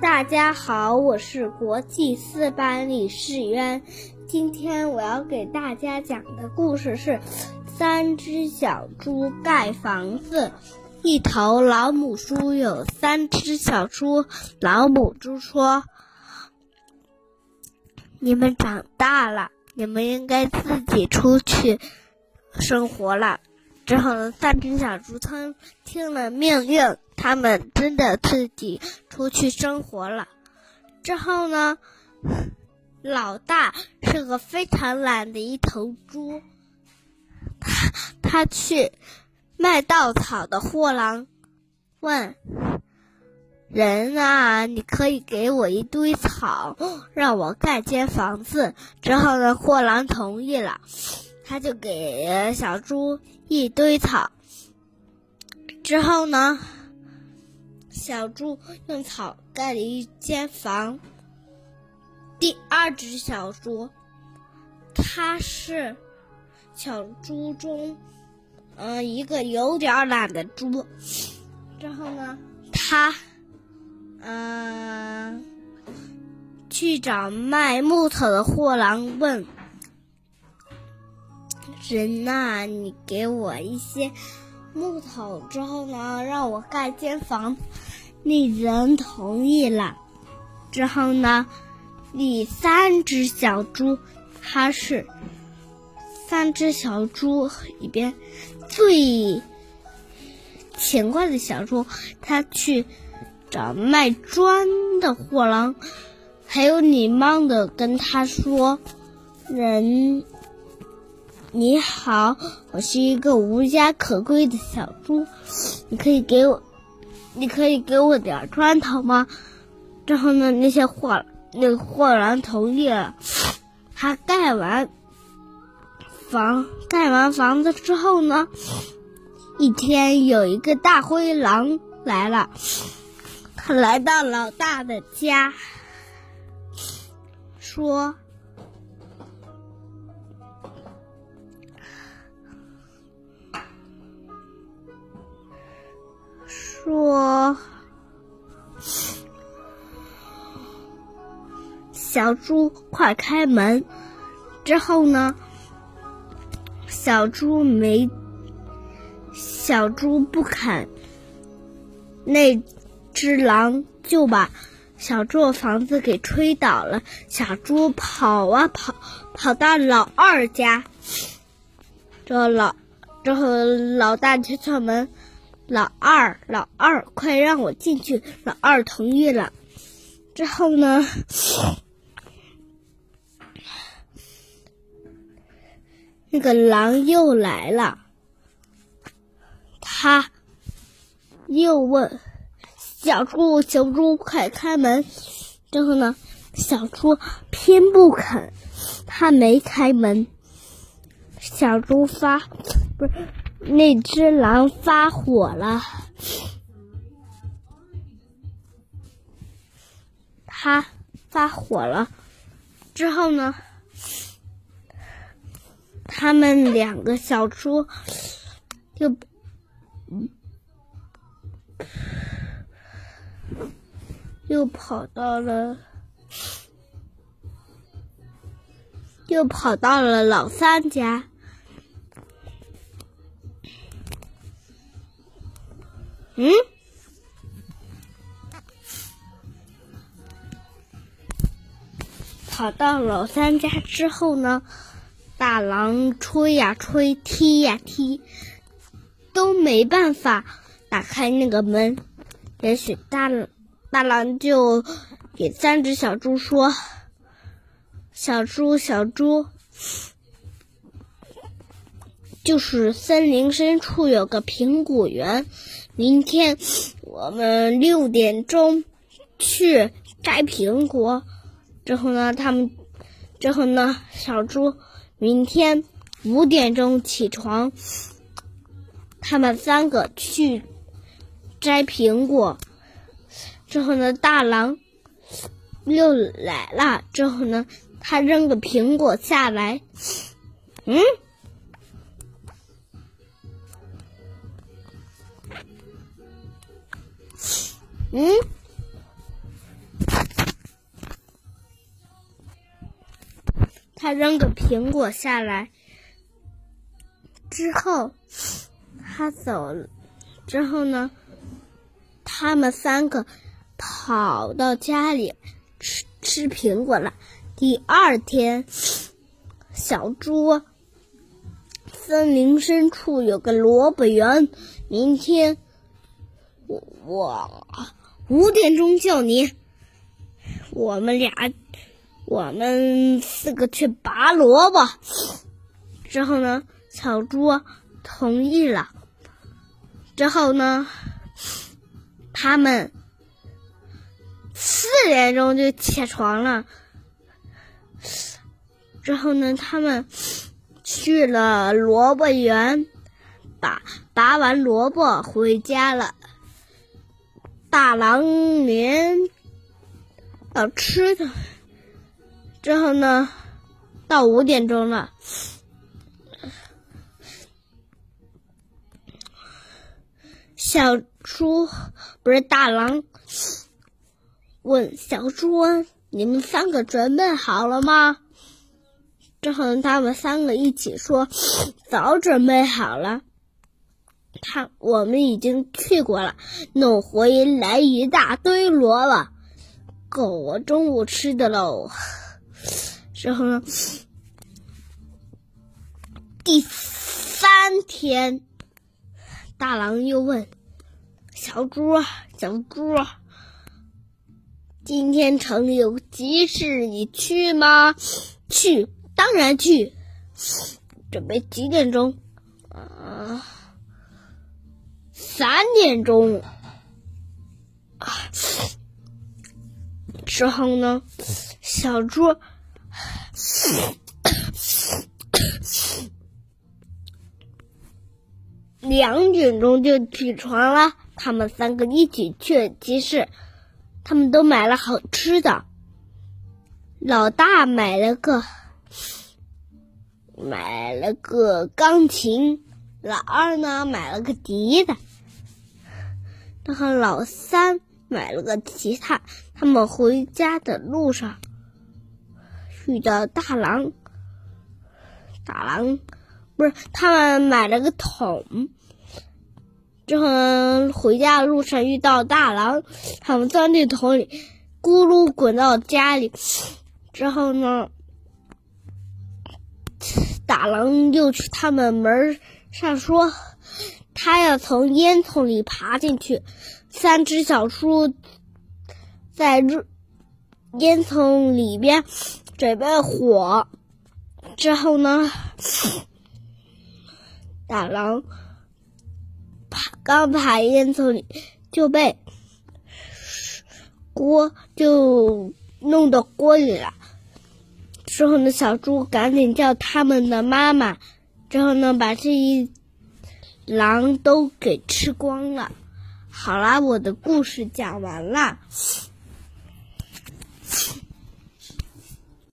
大家好，我是国际四班李世渊。今天我要给大家讲的故事是《三只小猪盖房子》。一头老母猪有三只小猪，老母猪说：“你们长大了，你们应该自己出去生活了。”之后呢，三只小猪听听了命令，他们真的自己出去生活了。之后呢，老大是个非常懒的一头猪，他他去。卖稻草的货郎问：“人啊，你可以给我一堆草，让我盖间房子。”之后呢，货郎同意了，他就给小猪一堆草。之后呢，小猪用草盖了一间房。第二只小猪，它是小猪中。嗯，一个有点懒的猪，之后呢，它，嗯，去找卖木头的货郎问：“人呐，你给我一些木头，之后呢，让我盖间房。”那人同意了。之后呢，第三只小猪，它是。三只小猪里边最勤快的小猪，他去找卖砖的货郎，还有礼貌的跟他说：“人你好，我是一个无家可归的小猪，你可以给我，你可以给我点砖头吗？”之后呢，那些货那个货郎同意了，他盖完。房盖完房子之后呢，一天有一个大灰狼来了，他来到老大的家，说：“说，小猪快开门。”之后呢？小猪没，小猪不肯。那只狼就把小猪房子给吹倒了。小猪跑啊跑，跑到老二家。这老，之后老大去敲门，老二，老二，快让我进去！老二同意了。之后呢？那个狼又来了，他又问小猪：“小猪，快开门！”之后呢，小猪偏不肯，他没开门。小猪发不是那只狼发火了，他发火了之后呢？他们两个小猪就又跑到了，又跑到了老三家。嗯，跑到老三家之后呢？大狼吹呀吹，踢呀踢，都没办法打开那个门。也许大大狼就给三只小猪说：“小猪，小猪，就是森林深处有个苹果园，明天我们六点钟去摘苹果。”之后呢，他们之后呢，小猪。明天五点钟起床，他们三个去摘苹果。之后呢，大狼又来了。之后呢，他扔个苹果下来。嗯，嗯，他扔个苹果下来之后，他走之后呢，他们三个跑到家里吃吃苹果了。第二天，小猪，森林深处有个萝卜园。明天，我我。五点钟叫你，我们俩。我们四个去拔萝卜，之后呢，小猪同意了。之后呢，他们四点钟就起床了。之后呢，他们去了萝卜园，拔拔完萝卜回家了。大狼连要吃的。之后呢，到五点钟了，小猪不是大狼，问小猪：“你们三个准备好了吗？”之后他们三个一起说：“早准备好了。”看我们已经去过了，弄回来一大堆萝卜，够我中午吃的喽。之后呢？第三天，大狼又问小猪：“小猪，今天城里有急事，你去吗？”“去，当然去。”“准备几点钟？”“啊，三点钟。”之后呢？小猪。两点钟就起床了，他们三个一起去集市，他们都买了好吃的。老大买了个买了个钢琴，老二呢买了个笛子，然后老三买了个吉他。他们回家的路上。遇到大狼，大狼不是他们买了个桶，之后回家的路上遇到大狼，他们钻进桶里，咕噜滚到家里。之后呢，大狼又去他们门上说，他要从烟囱里爬进去。三只小猪在烟囱里边。准备火之后呢，大狼爬刚爬烟囱里就被锅就弄到锅里了。之后呢，小猪赶紧叫他们的妈妈，之后呢，把这一狼都给吃光了。好啦，我的故事讲完了。